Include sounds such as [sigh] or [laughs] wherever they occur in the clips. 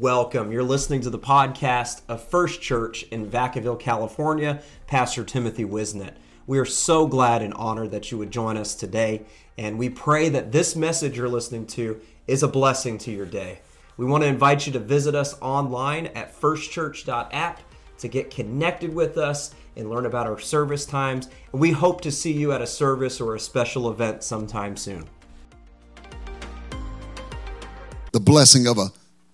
welcome. You're listening to the podcast of First Church in Vacaville, California, Pastor Timothy Whisenant. We are so glad and honored that you would join us today, and we pray that this message you're listening to is a blessing to your day. We want to invite you to visit us online at firstchurch.app to get connected with us and learn about our service times. And we hope to see you at a service or a special event sometime soon. The blessing of a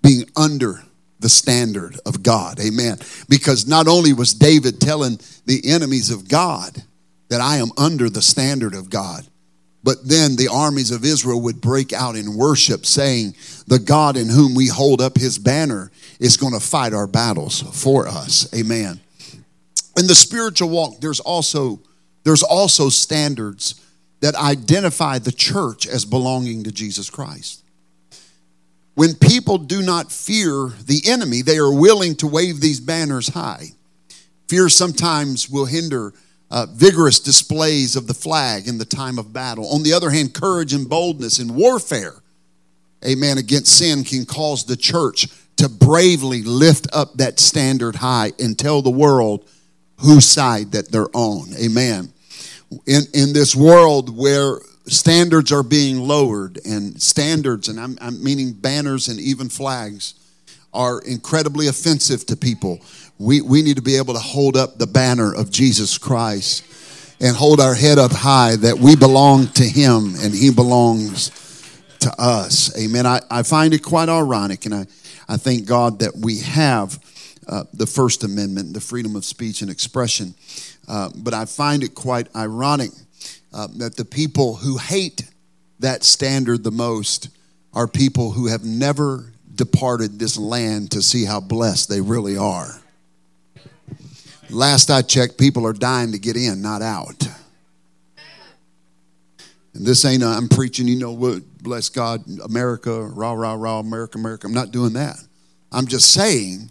being under the standard of God. Amen. Because not only was David telling the enemies of God that I am under the standard of God, but then the armies of Israel would break out in worship, saying, The God in whom we hold up his banner is going to fight our battles for us. Amen. In the spiritual walk, there's also there's also standards that identify the church as belonging to Jesus Christ. When people do not fear the enemy, they are willing to wave these banners high. Fear sometimes will hinder uh, vigorous displays of the flag in the time of battle. On the other hand, courage and boldness in warfare, amen, against sin can cause the church to bravely lift up that standard high and tell the world whose side that they're on. Amen. In, in this world where standards are being lowered, and standards, and I'm, I'm meaning banners and even flags, are incredibly offensive to people. We, we need to be able to hold up the banner of Jesus Christ and hold our head up high that we belong to Him and He belongs to us. Amen. I, I find it quite ironic, and I, I thank God that we have uh, the First Amendment, the freedom of speech and expression. Uh, but I find it quite ironic uh, that the people who hate that standard the most are people who have never departed this land to see how blessed they really are. Last I checked, people are dying to get in, not out. And this ain't, i am preaching, you know what, bless God, America, rah, rah, rah, America, America. I'm not doing that. I'm just saying,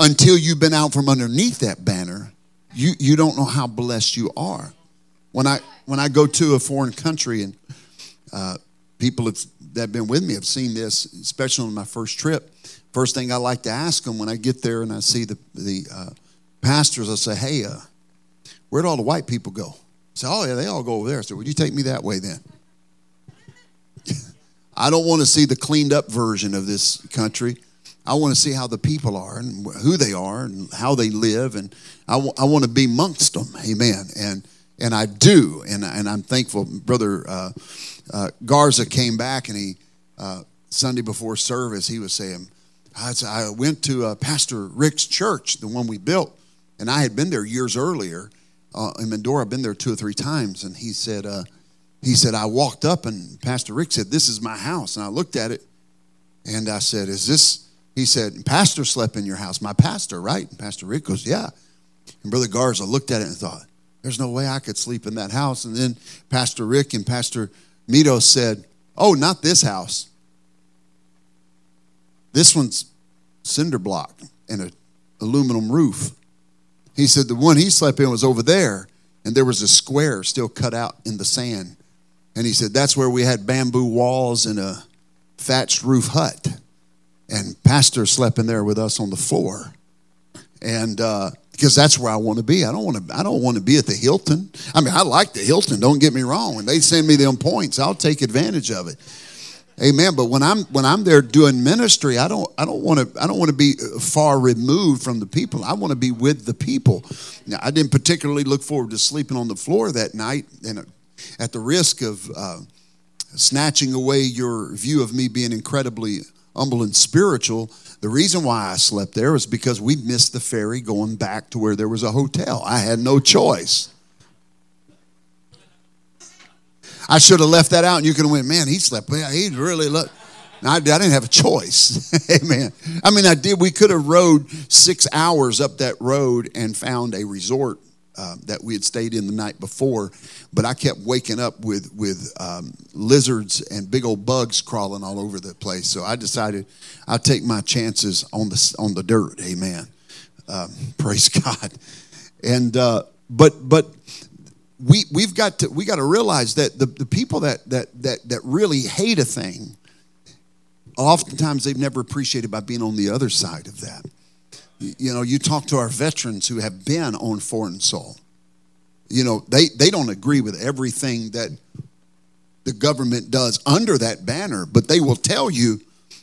until you've been out from underneath that banner, you, you don't know how blessed you are. When I when I go to a foreign country and uh, people have, that have been with me have seen this, especially on my first trip. First thing I like to ask them when I get there and I see the the uh, pastors, I say, "Hey, uh, where'd all the white people go?" I say, "Oh yeah, they all go over there." I "Would you take me that way then?" [laughs] I don't want to see the cleaned up version of this country. I want to see how the people are and who they are and how they live, and I, w- I want to be amongst them. Amen. And and I do, and, and I'm thankful. Brother uh, uh, Garza came back, and he uh, Sunday before service, he was saying, I, went to uh, Pastor Rick's church, the one we built, and I had been there years earlier uh, in Medora. I've been there two or three times, and he said, uh, he said I walked up, and Pastor Rick said, "This is my house," and I looked at it, and I said, "Is this?" He said, "Pastor slept in your house, my pastor, right?" And Pastor Rick goes, "Yeah." And Brother Garza looked at it and thought, there's no way I could sleep in that house. And then Pastor Rick and Pastor Mito said, Oh, not this house. This one's cinder block and an aluminum roof. He said the one he slept in was over there, and there was a square still cut out in the sand. And he said that's where we had bamboo walls and a thatched roof hut. And Pastor slept in there with us on the floor. And uh, because that's where I want to be. I don't want to. I don't want to be at the Hilton. I mean, I like the Hilton. Don't get me wrong. When they send me them points, I'll take advantage of it. Amen. But when I'm when I'm there doing ministry, I don't I don't want to I don't want to be far removed from the people. I want to be with the people. Now, I didn't particularly look forward to sleeping on the floor that night, and at the risk of uh, snatching away your view of me being incredibly humble and spiritual. The reason why I slept there was because we missed the ferry going back to where there was a hotel. I had no choice. I should have left that out, and you could have went, man, he slept. Yeah, he really looked. I, I didn't have a choice. [laughs] Amen. I mean, I did. We could have rode six hours up that road and found a resort uh, that we had stayed in the night before, but I kept waking up with with um, lizards and big old bugs crawling all over the place. So I decided I'd take my chances on the on the dirt. Amen. Um, [laughs] praise God. And uh, but but we we've got to we got to realize that the, the people that that that that really hate a thing oftentimes they've never appreciated by being on the other side of that. You know, you talk to our veterans who have been on foreign soil. You know, they, they don't agree with everything that the government does under that banner, but they will tell you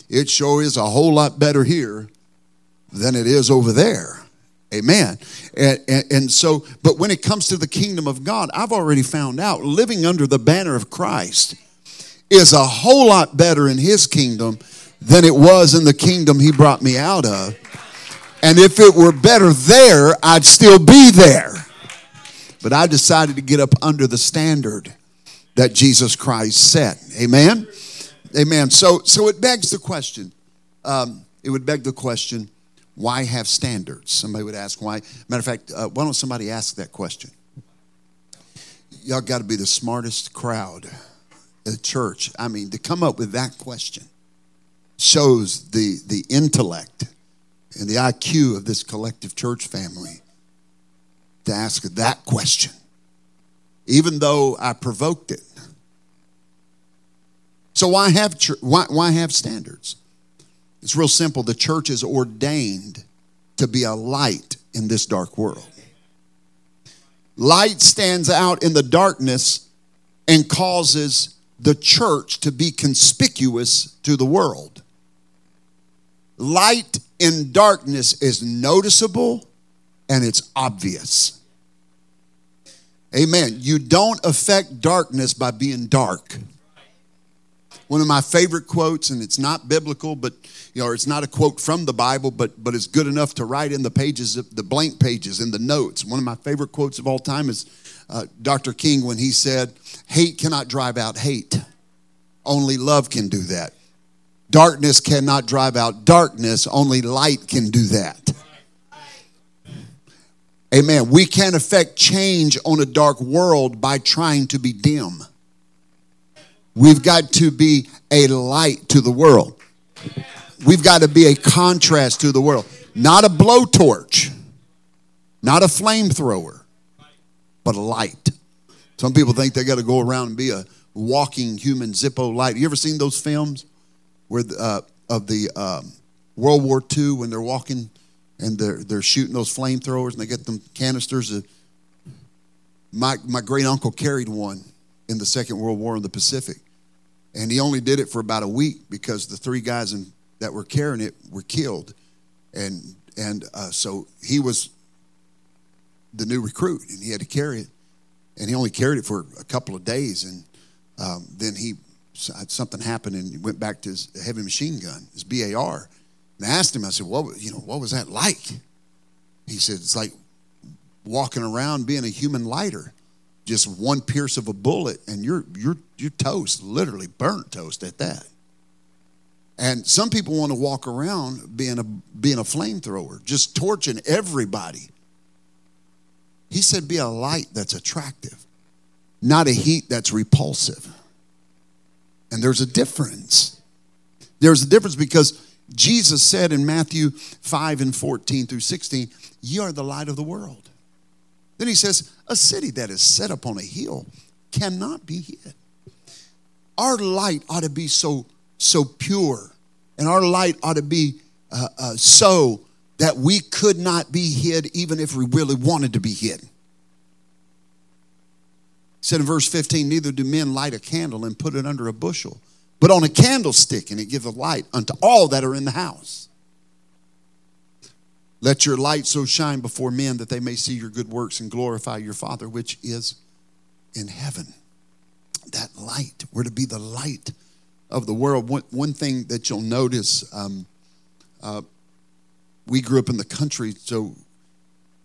it sure is a whole lot better here than it is over there. Amen. And, and, and, so, but when it comes to the kingdom of God, I've already found out living under the banner of Christ is a whole lot better in his kingdom than it was in the kingdom he brought me out of. And if it were better there, I'd still be there. But I decided to get up under the standard that Jesus Christ set. Amen. Amen. So, so it begs the question. Um, it would beg the question why have standards? Somebody would ask why. Matter of fact, uh, why don't somebody ask that question? Y'all got to be the smartest crowd at church. I mean, to come up with that question shows the, the intellect and the IQ of this collective church family to ask that question, even though I provoked it. So why have why, why have standards? It's real simple. The church is ordained to be a light in this dark world. Light stands out in the darkness and causes the church to be conspicuous to the world. Light in darkness is noticeable and it's obvious. Amen. You don't affect darkness by being dark. One of my favorite quotes, and it's not biblical, but you know, it's not a quote from the Bible, but but it's good enough to write in the pages, of the blank pages, in the notes. One of my favorite quotes of all time is uh, Dr. King when he said, "Hate cannot drive out hate; only love can do that. Darkness cannot drive out darkness; only light can do that." Amen. We can't affect change on a dark world by trying to be dim. We've got to be a light to the world. We've got to be a contrast to the world. Not a blowtorch, not a flamethrower, but a light. Some people think they got to go around and be a walking human Zippo light. You ever seen those films where uh, of the um, World War II when they're walking and they're they're shooting those flamethrowers and they get them canisters? Of, my my great uncle carried one in the Second World War in the Pacific, and he only did it for about a week because the three guys in, that were carrying it were killed, and and uh, so he was the new recruit, and he had to carry it, and he only carried it for a couple of days, and um, then he something happened and he went back to his heavy machine gun, his BAR, and I asked him, I said, "What you know? What was that like?" He said, "It's like walking around being a human lighter." just one pierce of a bullet and you're you're you're toast, literally burnt toast at that. And some people want to walk around being a being a flamethrower, just torching everybody. He said, be a light that's attractive, not a heat that's repulsive. And there's a difference. There's a difference because Jesus said in Matthew 5 and 14 through 16, Ye are the light of the world. Then he says, A city that is set upon a hill cannot be hid. Our light ought to be so, so pure, and our light ought to be uh, uh, so that we could not be hid even if we really wanted to be hid. Said in verse 15, Neither do men light a candle and put it under a bushel, but on a candlestick, and it giveth light unto all that are in the house. Let your light so shine before men that they may see your good works and glorify your Father which is in heaven. That light, we're to be the light of the world. One, one thing that you'll notice, um, uh, we grew up in the country, so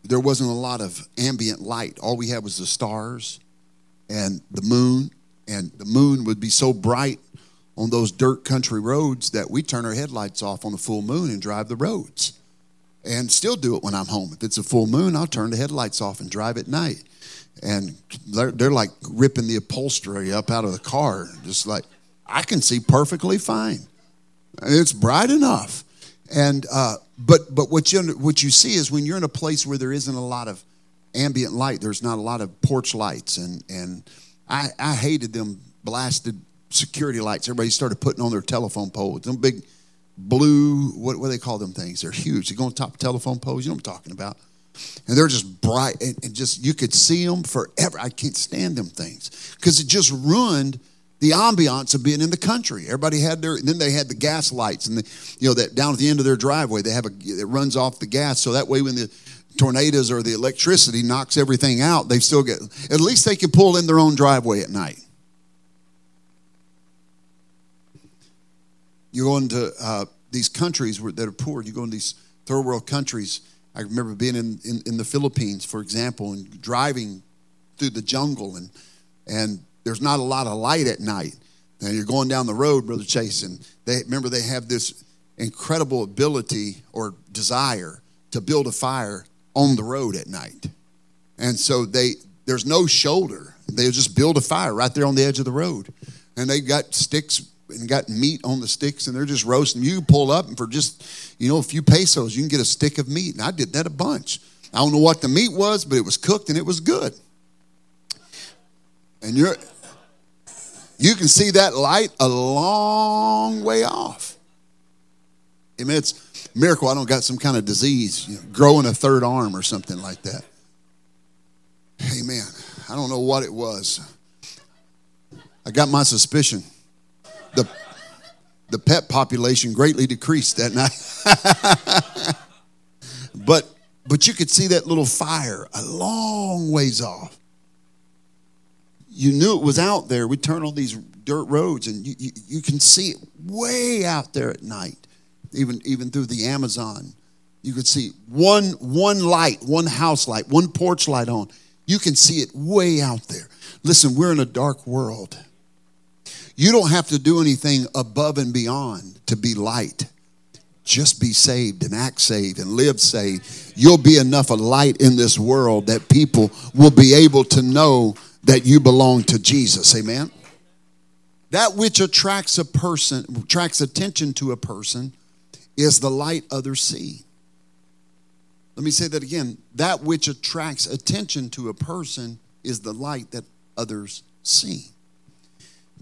there wasn't a lot of ambient light. All we had was the stars and the moon, and the moon would be so bright on those dirt country roads that we turn our headlights off on the full moon and drive the roads and still do it when I'm home. If it's a full moon, I'll turn the headlights off and drive at night. And they're, they're like ripping the upholstery up out of the car, just like I can see perfectly fine. It's bright enough. And uh, but but what you what you see is when you're in a place where there isn't a lot of ambient light, there's not a lot of porch lights, and and I, I hated them blasted security lights. Everybody started putting on their telephone poles. Them big blue, what, what do they call them things? They're huge. They go on top of telephone poles. You know what I'm talking about. And they're just bright and, and just, you could see them forever. I can't stand them things because it just ruined the ambiance of being in the country. Everybody had their, then they had the gas lights and the, you know, that down at the end of their driveway, they have a, it runs off the gas. So that way when the tornadoes or the electricity knocks everything out, they still get, at least they can pull in their own driveway at night. You go into uh, these countries where, that are poor, you go into these third world countries. I remember being in, in, in the Philippines, for example, and driving through the jungle and, and there's not a lot of light at night. And you're going down the road, Brother Chase, and they remember they have this incredible ability or desire to build a fire on the road at night. And so they there's no shoulder. They just build a fire right there on the edge of the road. And they got sticks and got meat on the sticks and they're just roasting. You pull up and for just, you know, a few pesos, you can get a stick of meat. And I did that a bunch. I don't know what the meat was, but it was cooked and it was good. And you're you can see that light a long way off. Amen. It's miracle I don't got some kind of disease, you know, growing a third arm or something like that. Hey, Amen. I don't know what it was. I got my suspicion. The, the pet population greatly decreased that night. [laughs] but but you could see that little fire a long ways off you knew it was out there. We turn on these dirt roads and you, you, you, can see it way out there at night, even, even through the Amazon. You could see one, one light, one house light, one porch light on. You can see it way out there. Listen, we're in a dark world. You don't have to do anything above and beyond to be light. Just be saved and act saved and live saved. You'll be enough of light in this world that people will be able to know that you belong to Jesus. Amen. That which attracts a person, attracts attention to a person, is the light others see. Let me say that again. That which attracts attention to a person is the light that others see.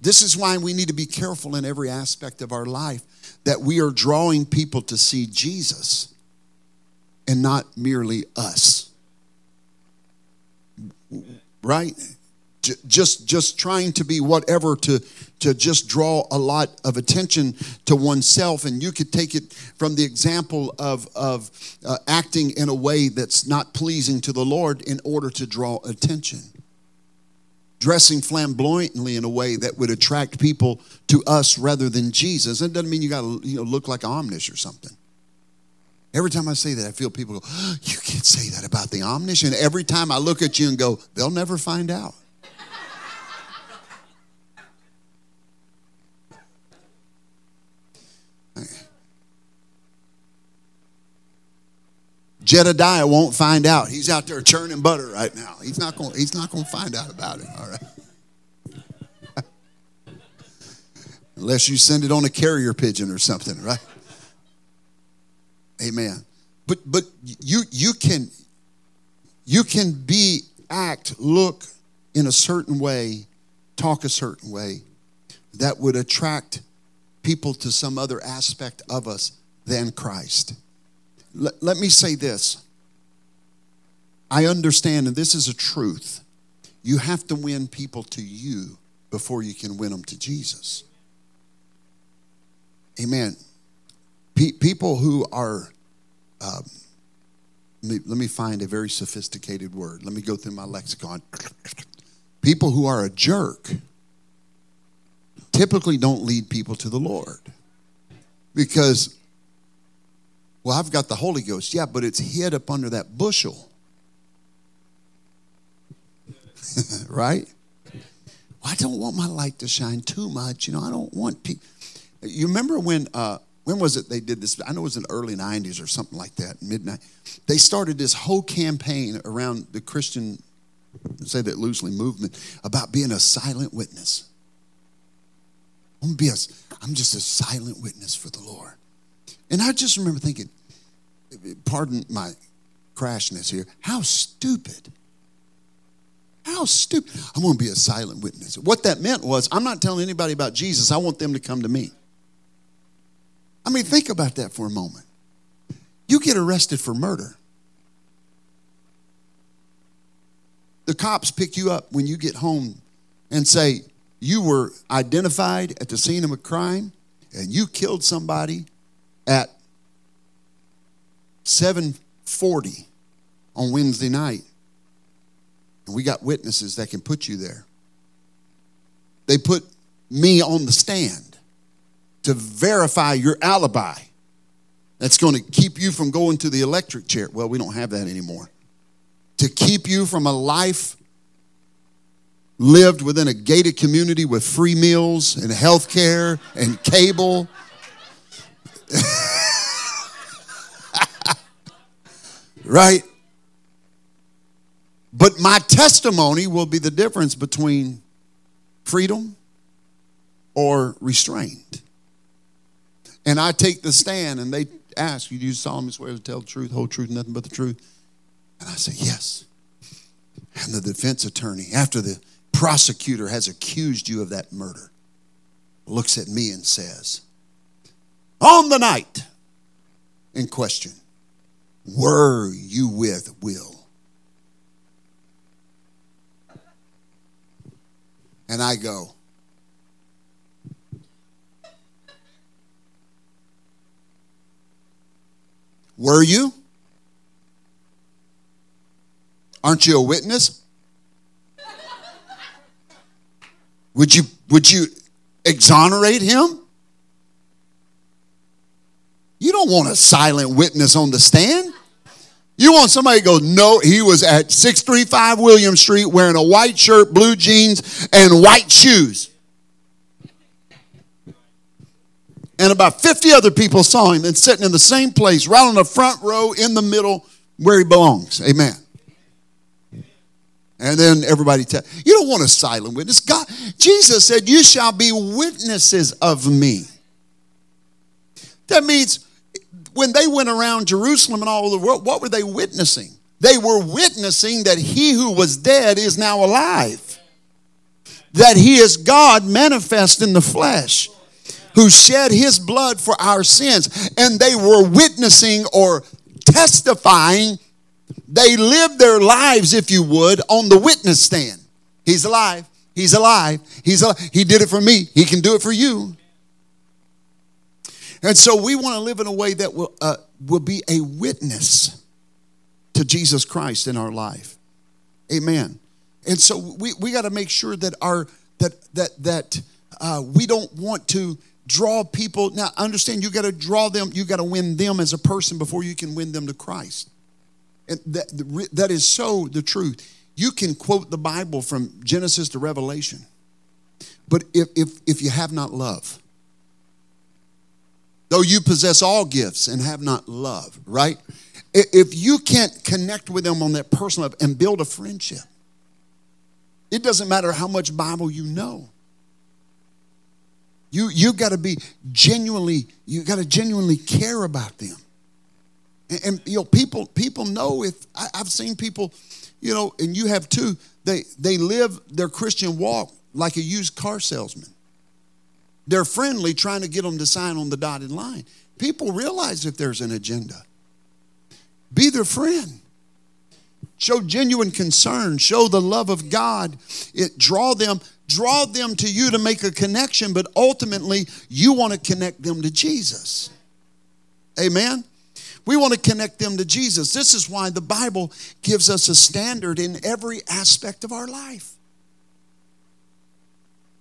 This is why we need to be careful in every aspect of our life that we are drawing people to see Jesus and not merely us. Right? Just just trying to be whatever to to just draw a lot of attention to oneself and you could take it from the example of of uh, acting in a way that's not pleasing to the lord in order to draw attention dressing flamboyantly in a way that would attract people to us rather than jesus it doesn't mean you got to you know look like Amish or something Every time I say that, I feel people go, oh, You can't say that about the Amish. And every time I look at you and go, They'll never find out. Jedediah won't find out. He's out there churning butter right now. He's not going. He's not going to find out about it. All right. [laughs] Unless you send it on a carrier pigeon or something, right? Amen. But but you you can you can be act look in a certain way, talk a certain way that would attract people to some other aspect of us than Christ. Let, let me say this. I understand, and this is a truth. You have to win people to you before you can win them to Jesus. Amen. Pe- people who are, um, let, me, let me find a very sophisticated word. Let me go through my lexicon. People who are a jerk typically don't lead people to the Lord because well, I've got the Holy Ghost. Yeah, but it's hid up under that bushel. [laughs] right? I don't want my light to shine too much. You know, I don't want people. You remember when, uh, when was it they did this? I know it was in the early 90s or something like that, midnight. They started this whole campaign around the Christian, say that loosely, movement about being a silent witness. I'm, be a, I'm just a silent witness for the Lord. And I just remember thinking, pardon my crashness here, how stupid. How stupid. I'm going to be a silent witness. What that meant was, I'm not telling anybody about Jesus. I want them to come to me. I mean, think about that for a moment. You get arrested for murder. The cops pick you up when you get home and say, You were identified at the scene of a crime and you killed somebody at 740 on Wednesday night. And we got witnesses that can put you there. They put me on the stand to verify your alibi. That's going to keep you from going to the electric chair. Well, we don't have that anymore. To keep you from a life lived within a gated community with free meals and health care and cable. [laughs] right? But my testimony will be the difference between freedom or restraint. And I take the stand and they ask, You do solemnly swear to tell the truth, whole truth, nothing but the truth? And I say, Yes. And the defense attorney, after the prosecutor has accused you of that murder, looks at me and says, On the night in question, were you with Will? And I go, Were you? Aren't you a witness? Would you, would you exonerate him? You don't want a silent witness on the stand. You want somebody to go, no, he was at 635 William Street wearing a white shirt, blue jeans, and white shoes. And about 50 other people saw him and sitting in the same place, right on the front row in the middle where he belongs. Amen. And then everybody tell you don't want a silent witness. God, Jesus said, You shall be witnesses of me. That means when they went around Jerusalem and all over the world, what were they witnessing? They were witnessing that he who was dead is now alive, that he is God manifest in the flesh, who shed his blood for our sins. And they were witnessing or testifying they lived their lives, if you would, on the witness stand. He's alive. He's alive. He's alive. He did it for me. He can do it for you. And so we want to live in a way that will, uh, will be a witness to Jesus Christ in our life. Amen. And so we, we got to make sure that our that that that uh, we don't want to draw people. Now understand you got to draw them, you got to win them as a person before you can win them to Christ. And that, that is so the truth. You can quote the Bible from Genesis to Revelation, but if, if, if you have not love, though you possess all gifts and have not love, right? If you can't connect with them on that personal and build a friendship, it doesn't matter how much Bible you know. You you got to be genuinely you got to genuinely care about them. And, and, you know, people people know if I, I've seen people, you know, and you have too. They they live their Christian walk like a used car salesman. They're friendly, trying to get them to sign on the dotted line. People realize if there's an agenda. Be their friend. Show genuine concern. Show the love of God. It draw them, draw them to you to make a connection, but ultimately you want to connect them to Jesus. Amen. We want to connect them to Jesus. This is why the Bible gives us a standard in every aspect of our life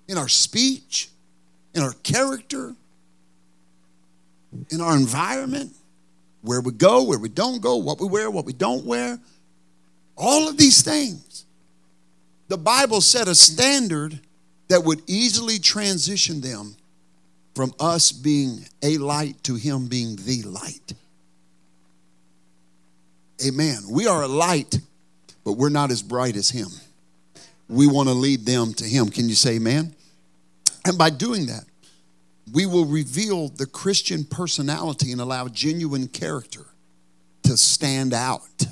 in our speech, in our character, in our environment, where we go, where we don't go, what we wear, what we don't wear. All of these things. The Bible set a standard that would easily transition them from us being a light to Him being the light. Amen. We are a light, but we're not as bright as Him. We want to lead them to Him. Can you say amen? And by doing that, we will reveal the Christian personality and allow genuine character to stand out.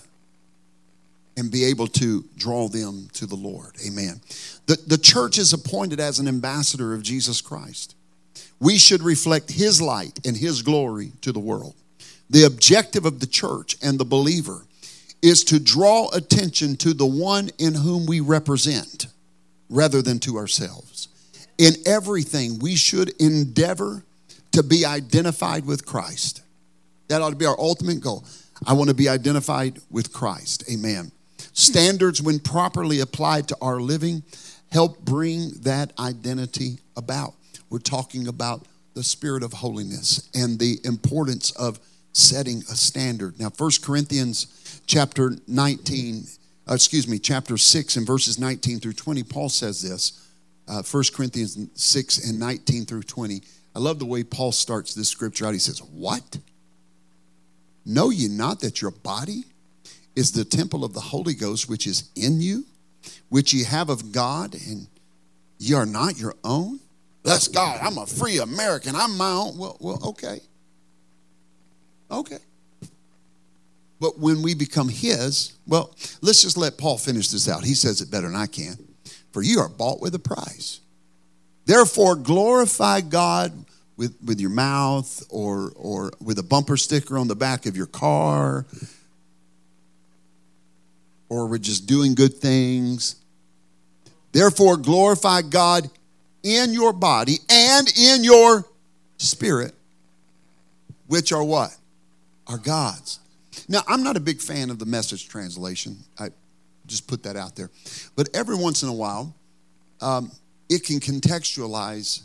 and be able to draw them to the Lord. Amen. The, the church is appointed as an ambassador of Jesus Christ. We should reflect his light and his glory to the world. The objective of the church and the believer is to draw attention to the one in whom we represent rather than to ourselves. In everything, we should endeavor to be identified with Christ. That ought to be our ultimate goal. I want to be identified with Christ. Amen. Standards, when properly applied to our living, help bring that identity about. We're talking about the spirit of holiness and the importance of setting a standard. Now, 1 Corinthians chapter 19, uh, excuse me, chapter 6 and verses 19 through 20, Paul says this. Uh, 1 Corinthians 6 and 19 through 20. I love the way Paul starts this scripture out. He says, What? Know ye not that your body is the temple of the Holy Ghost which is in you, which ye have of God, and ye are not your own? That's God. I'm a free American. I'm my own. Well, well, okay. Okay. But when we become His, well, let's just let Paul finish this out. He says it better than I can. For you are bought with a price. Therefore, glorify God with, with your mouth or, or with a bumper sticker on the back of your car or with just doing good things. Therefore, glorify God in your body and in your spirit, which are what? Are God's. Now, I'm not a big fan of the message translation. I just put that out there. But every once in a while, um, it can contextualize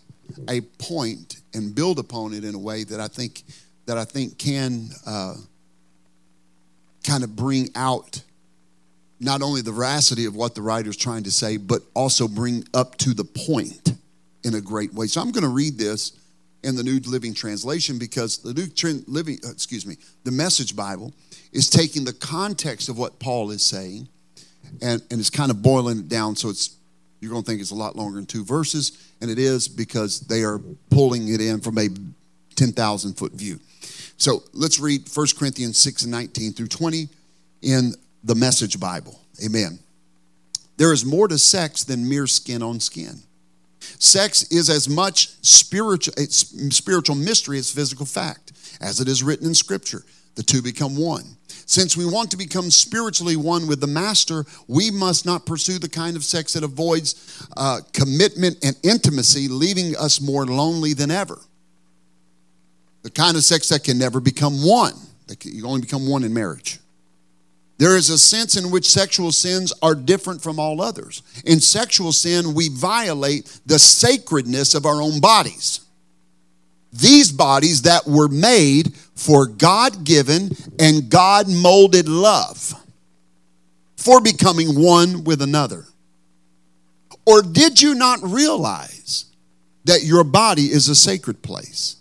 a point and build upon it in a way that I think that I think can uh, kind of bring out not only the veracity of what the writer is trying to say, but also bring up to the point in a great way. So I'm going to read this in the New Living Translation because the New Living, uh, excuse me, the Message Bible is taking the context of what Paul is saying and, and it's kind of boiling it down so it's you're going to think it's a lot longer than two verses, and it is because they are pulling it in from a 10,000 foot view. So let's read 1 Corinthians 6 and 19 through 20 in the Message Bible. Amen. There is more to sex than mere skin on skin. Sex is as much spiritual, spiritual mystery as physical fact, as it is written in Scripture. The two become one. Since we want to become spiritually one with the Master, we must not pursue the kind of sex that avoids uh, commitment and intimacy, leaving us more lonely than ever. The kind of sex that can never become one. You only become one in marriage. There is a sense in which sexual sins are different from all others. In sexual sin, we violate the sacredness of our own bodies. These bodies that were made for God given and God molded love, for becoming one with another. Or did you not realize that your body is a sacred place,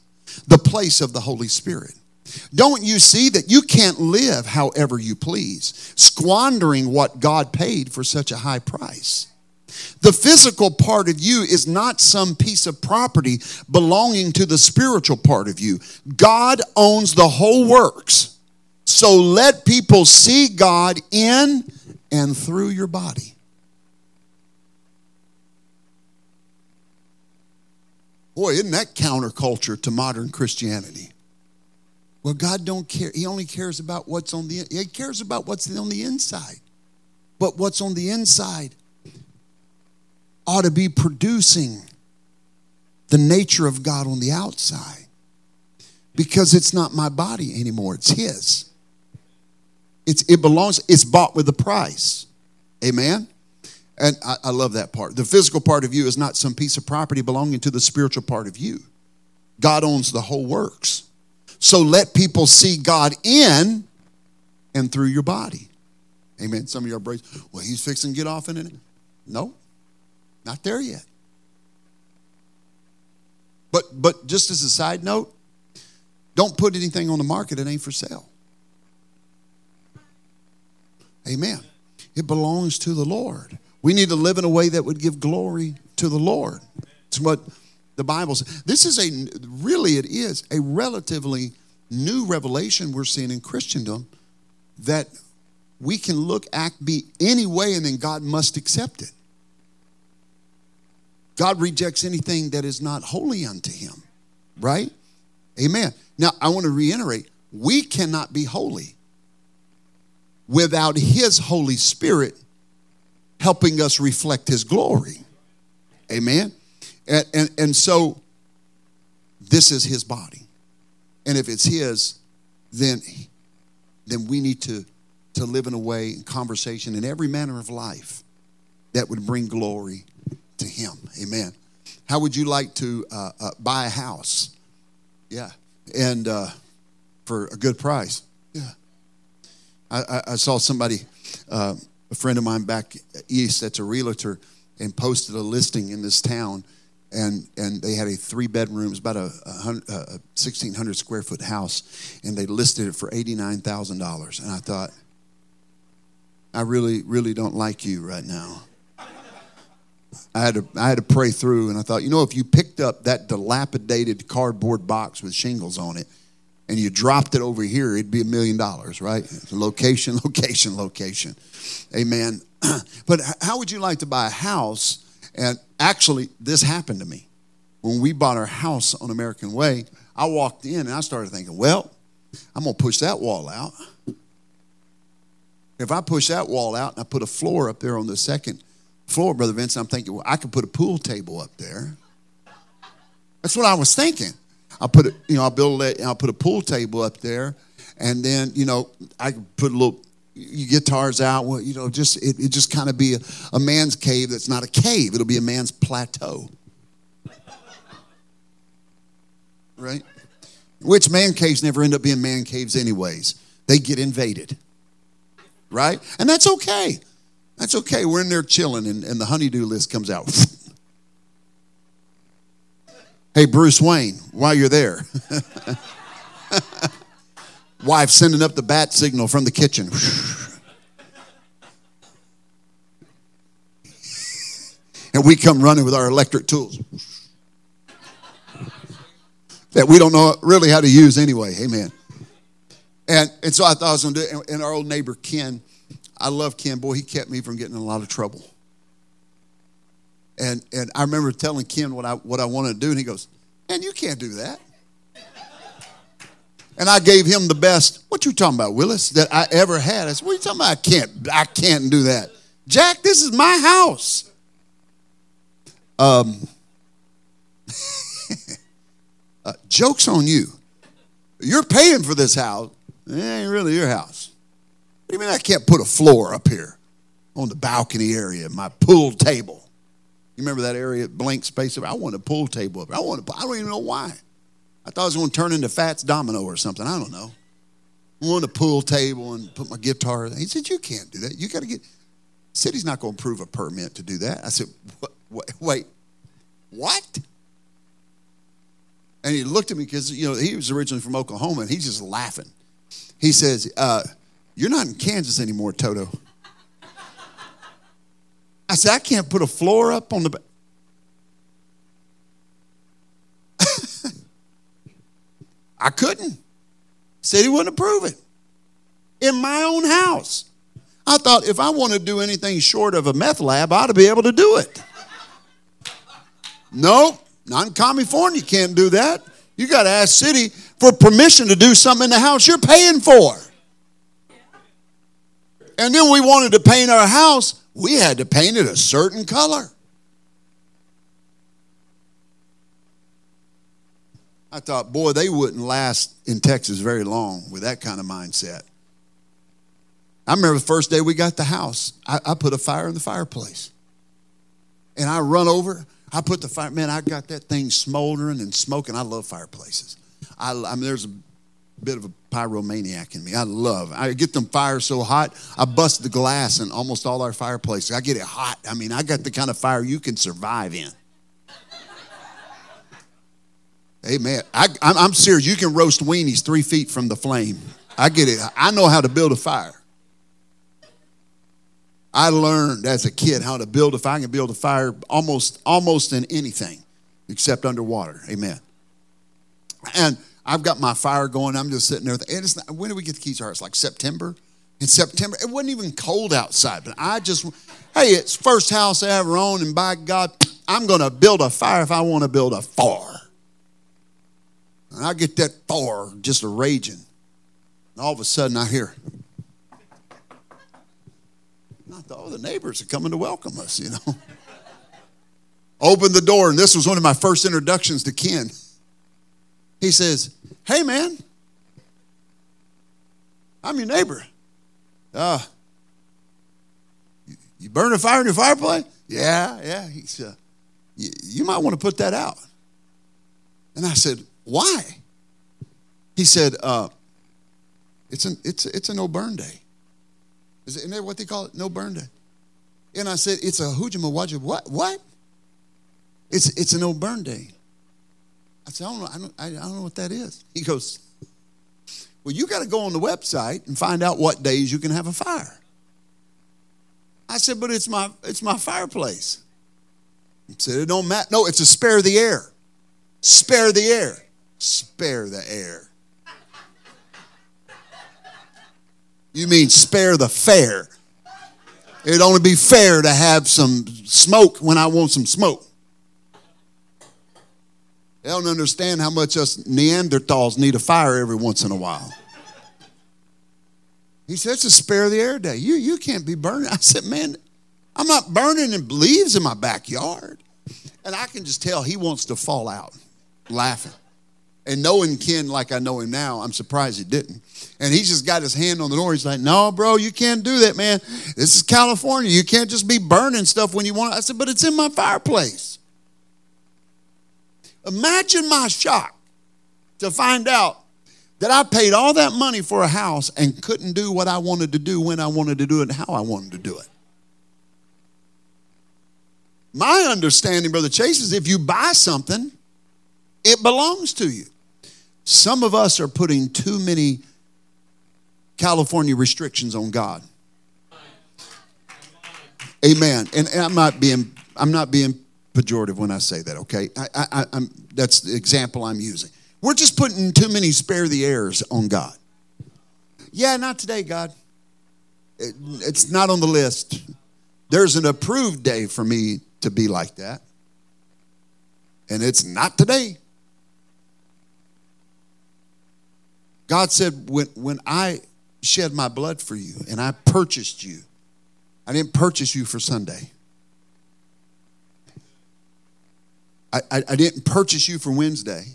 the place of the Holy Spirit? Don't you see that you can't live however you please, squandering what God paid for such a high price? The physical part of you is not some piece of property belonging to the spiritual part of you. God owns the whole works. So let people see God in and through your body. Boy, isn't that counterculture to modern Christianity? Well, God don't care. He only cares about what's on the he cares about what's on the inside. But what's on the inside ought to be producing the nature of God on the outside. Because it's not my body anymore, it's his. It's it belongs, it's bought with a price. Amen. And I, I love that part. The physical part of you is not some piece of property belonging to the spiritual part of you. God owns the whole works. So let people see God in and through your body. Amen. Some of you are brave. Well, he's fixing to get off in it. No, not there yet. But but just as a side note, don't put anything on the market that ain't for sale. Amen. It belongs to the Lord. We need to live in a way that would give glory to the Lord. It's what the Bible says. This is a, really, it is a relatively new revelation we're seeing in Christendom that we can look, act, be any way, and then God must accept it. God rejects anything that is not holy unto him, right? Amen. Now, I want to reiterate we cannot be holy without his Holy Spirit helping us reflect his glory. Amen. And, and, and so this is his body. And if it's his, then, then we need to, to live in a way, in conversation, in every manner of life that would bring glory to him. Amen. How would you like to uh, uh, buy a house? Yeah. And uh, for a good price. Yeah. I, I, I saw somebody, uh, a friend of mine back east that's a realtor, and posted a listing in this town and and they had a three bedroom, it's about a, a, a sixteen hundred square foot house, and they listed it for eighty nine thousand dollars. And I thought, I really really don't like you right now. I had to I had to pray through, and I thought, you know, if you picked up that dilapidated cardboard box with shingles on it, and you dropped it over here, it'd be a million dollars, right? Location, [laughs] location, location. Amen. [clears throat] but how would you like to buy a house? And actually, this happened to me. When we bought our house on American Way, I walked in and I started thinking, well, I'm going to push that wall out. If I push that wall out and I put a floor up there on the second floor, Brother Vincent, I'm thinking, well, I could put a pool table up there. That's what I was thinking. I'll put it, you know, I'll build it, I'll put a pool table up there, and then, you know, I could put a little guitars out. Well, you know, just it, it just kind of be a, a man's cave that's not a cave. It'll be a man's plateau. Right? Which man caves never end up being man caves anyways. They get invaded. Right? And that's okay. That's okay. We're in there chilling and, and the honeydew list comes out. [laughs] hey, Bruce Wayne, while you're there. [laughs] Wife sending up the bat signal from the kitchen. [laughs] and we come running with our electric tools that we don't know really how to use anyway. Amen. And, and so I thought I was going to do it. And our old neighbor, Ken, I love Ken. Boy, he kept me from getting in a lot of trouble. And, and I remember telling Ken what I, what I wanted to do, and he goes, Man, you can't do that. And I gave him the best, what you talking about, Willis, that I ever had. I said, what are you talking about? I can't, I can't do that. Jack, this is my house. Um, [laughs] uh, joke's on you. You're paying for this house. It ain't really your house. What do you mean I can't put a floor up here on the balcony area, my pool table? You remember that area, blank space? I want a pool table up. I want. A, I don't even know why. I thought it was going to turn into Fats Domino or something. I don't know. I want a pool table and put my guitar. He said, "You can't do that. You got to get." City's not going to approve a permit to do that. I said, what, "Wait, what?" And he looked at me because you know he was originally from Oklahoma, and he's just laughing. He says, uh, "You're not in Kansas anymore, Toto." I said, "I can't put a floor up on the." [laughs] I couldn't. Said he wouldn't approve it. In my own house. I thought if I want to do anything short of a meth lab, I ought to be able to do it. No, not in California, you can't do that. You got to ask city for permission to do something in the house you're paying for. And then we wanted to paint our house, we had to paint it a certain color. I thought, boy, they wouldn't last in Texas very long with that kind of mindset. I remember the first day we got the house, I, I put a fire in the fireplace. And I run over, I put the fire, man, I got that thing smoldering and smoking. I love fireplaces. I, I mean, there's bit of a pyromaniac in me. I love. I get them fires so hot. I bust the glass in almost all our fireplaces. I get it hot. I mean, I got the kind of fire you can survive in. Amen. I, am serious. You can roast weenies three feet from the flame. I get it. I know how to build a fire. I learned as a kid how to build a fire. I can build a fire almost almost in anything except underwater. Amen. And I've got my fire going. I'm just sitting there. And it's not, when do we get the keys It's like September. in September. It wasn't even cold outside, but I just, hey, it's first house I ever owned, and by God, I'm going to build a fire if I want to build a fire. And I get that fire just a raging. And all of a sudden I hear, I thought, the neighbors are coming to welcome us, you know. [laughs] Open the door, and this was one of my first introductions to Ken. He says, Hey, man, I'm your neighbor. Uh, you, burn a fire in your fireplace? Yeah, yeah. He said, you, might want to put that out. And I said, Why? He said, uh, it's, an, it's, it's a no burn day. Is it, isn't that what they call it? No burn day. And I said, It's a hujima wajib. What? What? It's, it's a no burn day. I said, I don't know. I don't, I don't know what that is. [laughs] He goes, Well, you got to go on the website and find out what days you can have a fire. I said, But it's my, it's my fireplace. He said, It don't matter. No, it's a spare the air. Spare the air. Spare the air. You mean spare the fair. It'd only be fair to have some smoke when I want some smoke. They don't understand how much us Neanderthals need a fire every once in a while. He said, It's a spare the air day. You, you can't be burning. I said, Man, I'm not burning in leaves in my backyard. And I can just tell he wants to fall out laughing. And knowing Ken like I know him now, I'm surprised he didn't. And he's just got his hand on the door. He's like, No, bro, you can't do that, man. This is California. You can't just be burning stuff when you want. I said, But it's in my fireplace. Imagine my shock to find out that I paid all that money for a house and couldn't do what I wanted to do when I wanted to do it and how I wanted to do it. My understanding, Brother Chase, is if you buy something, it belongs to you. Some of us are putting too many California restrictions on God. Amen. And, and I'm not being I'm not being pejorative when I say that. Okay, I, I'm that's the example I'm using. We're just putting too many spare the airs on God. Yeah, not today, God. It, it's not on the list. There's an approved day for me to be like that, and it's not today. God said, when, when I shed my blood for you and I purchased you, I didn't purchase you for Sunday. I, I, didn't purchase you for Wednesday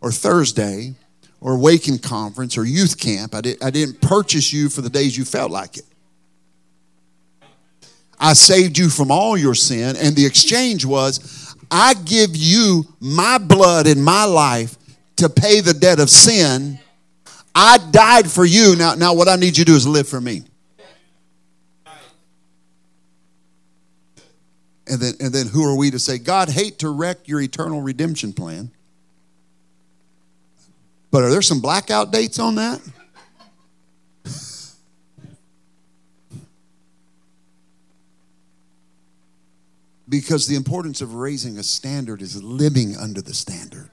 or Thursday or Awaken Conference or Youth Camp. I, did, I didn't purchase you for the days you felt like it. I saved you from all your sin, and the exchange was I give you my blood and my life to pay the debt of sin I died for you. Now, now what I need you to do is live for me. And then, and then who are we to say, God hate to wreck your eternal redemption plan? But are there some blackout dates on that? [laughs] because the importance of raising a standard is living under the standard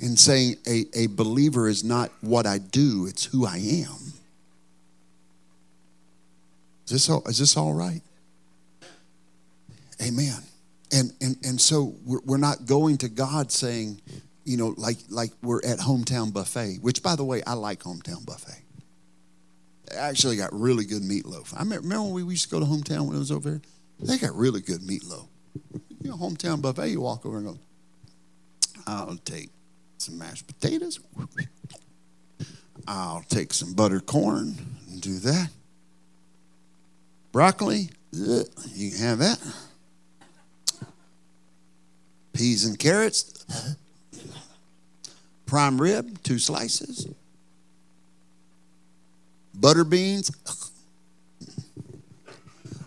and saying a, a believer is not what I do, it's who I am. Is this all, is this all right? Amen. And, and, and so we're, we're not going to God saying, you know, like, like we're at Hometown Buffet, which, by the way, I like Hometown Buffet. They actually got really good meatloaf. I remember when we used to go to Hometown when it was over there? They got really good meatloaf. You know, Hometown Buffet, you walk over and go, I'll take some mashed potatoes. I'll take some buttered corn and do that. Broccoli, you can have that. Peas and carrots, prime rib, two slices. Butter beans,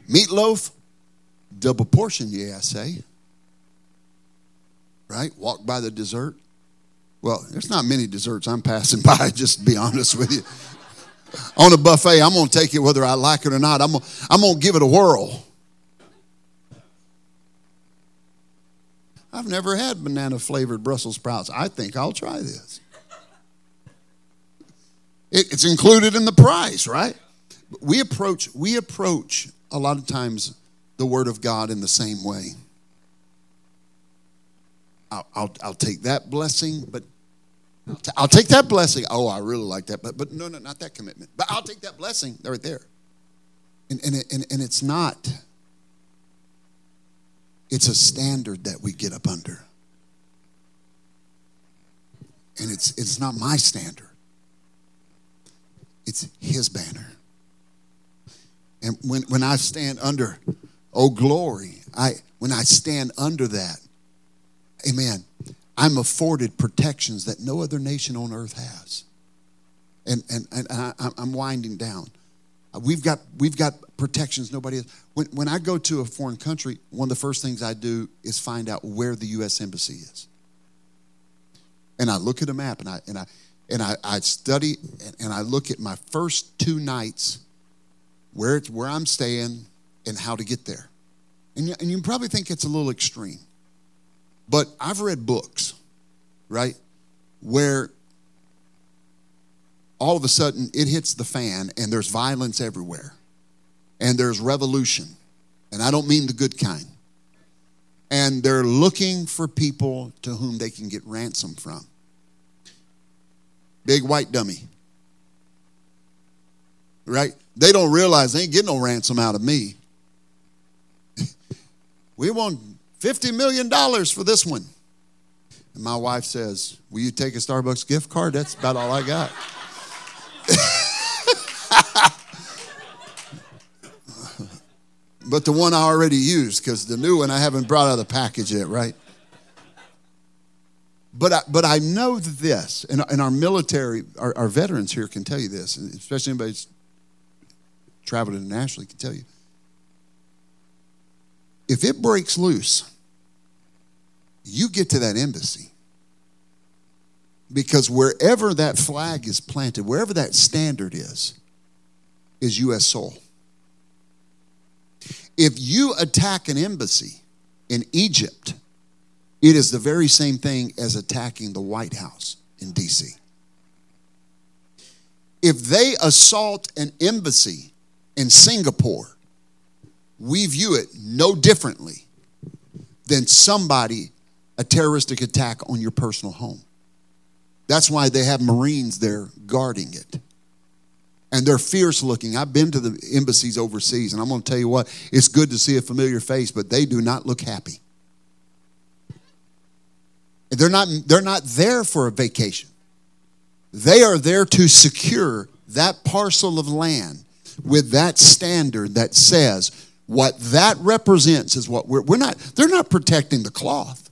meatloaf, double portion, yeah, I say. Right? Walk by the dessert. Well, there's not many desserts I'm passing [laughs] by, just to be honest with you. On a buffet, I'm going to take it whether I like it or not. I'm I'm going to give it a whirl. I've never had banana flavored Brussels sprouts. I think I'll try this. It, it's included in the price, right? We approach we approach a lot of times the Word of God in the same way. I'll, I'll, I'll take that blessing, but I'll, t- I'll take that blessing. Oh, I really like that, but but no, no, not that commitment. But I'll take that blessing right there. And and it, and, and it's not. It's a standard that we get up under. And it's it's not my standard. It's his banner. And when, when I stand under, oh glory, I when I stand under that, amen, I'm afforded protections that no other nation on earth has. And and, and I, I'm winding down. We've got we've got protections nobody. When when I go to a foreign country, one of the first things I do is find out where the U.S. embassy is. And I look at a map and I and I and I, I study and I look at my first two nights where, it's, where I'm staying and how to get there. And you, and you probably think it's a little extreme. But I've read books, right, where all of a sudden it hits the fan and there's violence everywhere and there's revolution. And I don't mean the good kind. And they're looking for people to whom they can get ransom from. Big white dummy. Right? They don't realize they ain't getting no ransom out of me. [laughs] we want $50 million for this one. And my wife says, Will you take a Starbucks gift card? That's about all I got. But the one I already used, because the new one I haven't brought out of the package yet, right? But I, but I know this, and, and our military, our, our veterans here can tell you this, especially anybody who's traveled internationally can tell you. If it breaks loose, you get to that embassy. Because wherever that flag is planted, wherever that standard is, is U.S. soul. If you attack an embassy in Egypt, it is the very same thing as attacking the White House in D.C. If they assault an embassy in Singapore, we view it no differently than somebody, a terroristic attack on your personal home. That's why they have Marines there guarding it. And they're fierce looking. I've been to the embassies overseas, and I'm going to tell you what, it's good to see a familiar face, but they do not look happy. They're not, they're not there for a vacation. They are there to secure that parcel of land with that standard that says what that represents is what we're, we're not, they're not protecting the cloth.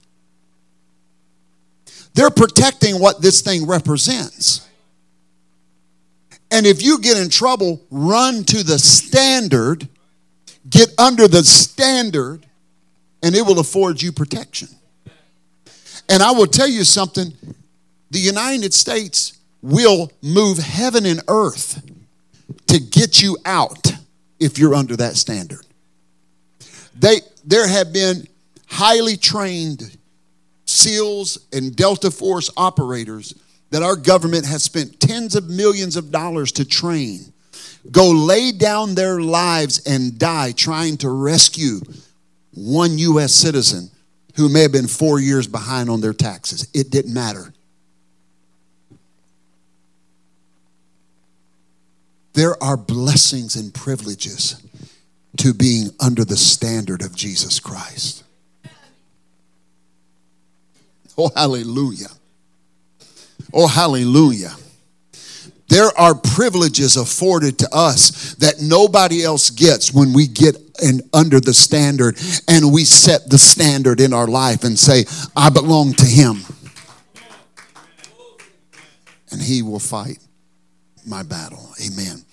They're protecting what this thing represents. And if you get in trouble, run to the standard, get under the standard, and it will afford you protection. And I will tell you something the United States will move heaven and earth to get you out if you're under that standard. They, there have been highly trained SEALs and Delta Force operators that our government has spent tens of millions of dollars to train go lay down their lives and die trying to rescue one U.S. citizen who may have been four years behind on their taxes. It didn't matter. There are blessings and privileges to being under the standard of Jesus Christ. Oh, hallelujah. Oh, hallelujah. There are privileges afforded to us that nobody else gets when we get in, under the standard and we set the standard in our life and say, I belong to Him. And He will fight my battle. Amen.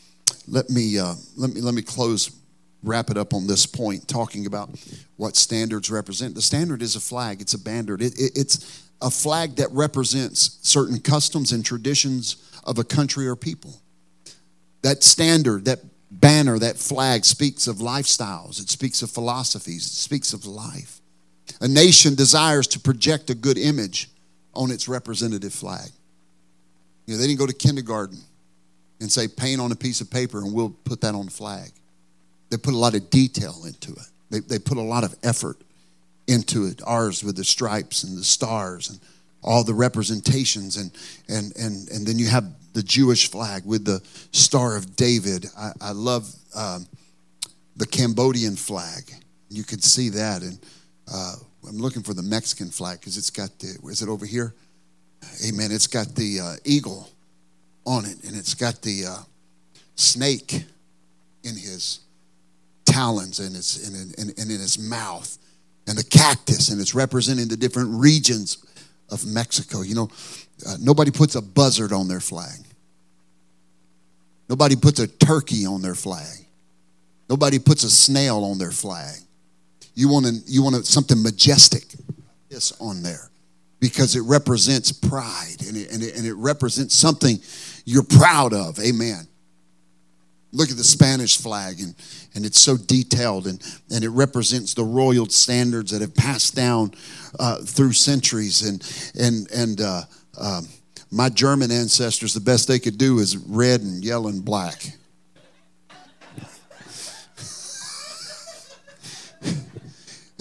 Let me, uh, let me, let me close, wrap it up on this point, talking about what standards represent. The standard is a flag, it's a banner, it, it, it's a flag that represents certain customs and traditions of a country or people. That standard, that banner, that flag speaks of lifestyles, it speaks of philosophies, it speaks of life. A nation desires to project a good image on its representative flag. You know, they didn't go to kindergarten and say, paint on a piece of paper and we'll put that on the flag. They put a lot of detail into it, they, they put a lot of effort into it. Ours with the stripes and the stars and all the representations. And, and, and, and then you have the Jewish flag with the Star of David. I, I love um, the Cambodian flag. You can see that. And uh, I'm looking for the Mexican flag because it's got the, is it over here? Amen. It's got the uh, eagle on it and it's got the uh, snake in his talons and, his, and, and, and in his mouth and the cactus and it's representing the different regions of Mexico. You know, uh, nobody puts a buzzard on their flag. Nobody puts a turkey on their flag. Nobody puts a snail on their flag. You want to, you want something majestic this on there because it represents pride and it, and, it, and it represents something you're proud of. Amen. Look at the Spanish flag, and, and it's so detailed, and, and it represents the royal standards that have passed down uh, through centuries. And, and, and uh, uh, my German ancestors, the best they could do is red and yellow and black.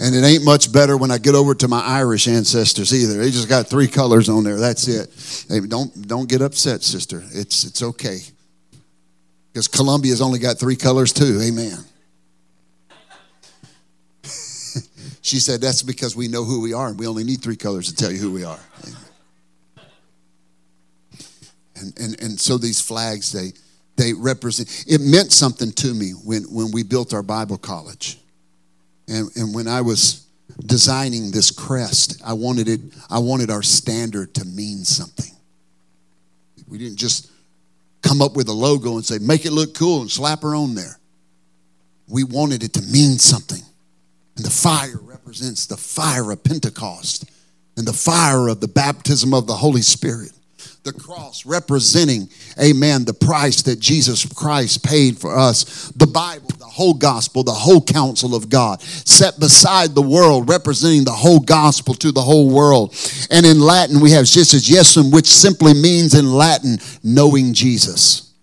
And it ain't much better when I get over to my Irish ancestors either. They just got three colors on there. That's it. Hey, don't don't get upset, sister. It's it's okay. Because Colombia's only got three colors too. Amen. [laughs] she said that's because we know who we are and we only need three colors to tell you who we are. And and and so these flags they they represent it meant something to me when when we built our Bible college and, and when I was designing this crest, I wanted it, I wanted our standard to mean something. We didn't just come up with a logo and say, make it look cool and slap her on there. We wanted it to mean something. And the fire represents the fire of Pentecost and the fire of the baptism of the Holy Spirit the cross representing, amen, the price that Jesus Christ paid for us. The Bible, the whole gospel, the whole counsel of God, set beside the world, representing the whole gospel to the whole world. And in Latin, we have Jesus Jesum, which simply means in Latin, knowing Jesus.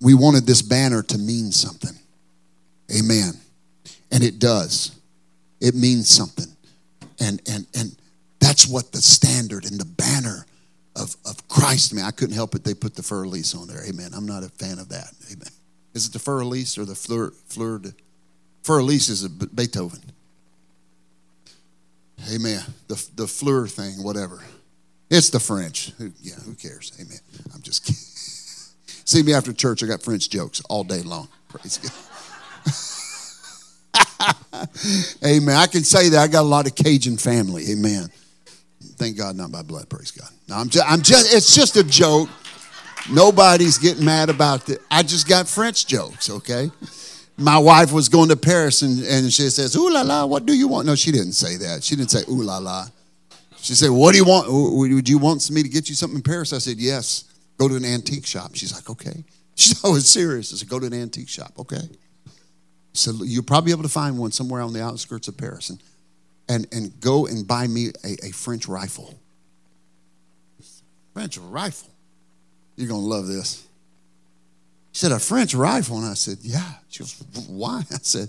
We wanted this banner to mean something. Amen. And it does. It means something. And and and that's what the standard and the banner of, of Christ, man. I couldn't help it. They put the fur lease on there. Amen. I'm not a fan of that. Amen. Is it the fur lease or the Fleur, Fleur de, Für Elise is a Beethoven. Amen. The, the Fleur thing, whatever. It's the French. Who, yeah, who cares? Amen. I'm just kidding. [laughs] See me after church. I got French jokes all day long. Praise God. [laughs] Amen. I can say that I got a lot of Cajun family. Amen. Thank God, not by blood. Praise God. No, I'm just, I'm just, it's just a joke. Nobody's getting mad about it. I just got French jokes, okay? My wife was going to Paris and, and she says, Ooh la la, what do you want? No, she didn't say that. She didn't say, Ooh la la. She said, What do you want? Would you want me to get you something in Paris? I said, Yes. Go to an antique shop. She's like, Okay. [laughs] She's always serious. I said, Go to an antique shop. Okay. So you'll probably be able to find one somewhere on the outskirts of Paris. And and, and go and buy me a, a French rifle. French rifle. You're going to love this. She said, A French rifle? And I said, Yeah. She goes, Why? I said,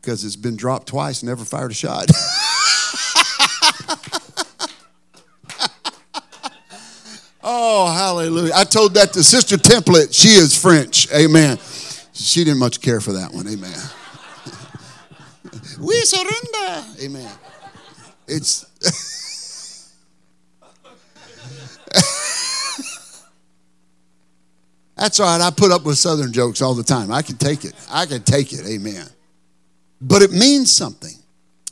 Because it's been dropped twice, never fired a shot. [laughs] oh, hallelujah. I told that to Sister Templet. She is French. Amen. She didn't much care for that one. Amen. We surrender. Amen. It's. [laughs] That's all right. I put up with Southern jokes all the time. I can take it. I can take it. Amen. But it means something.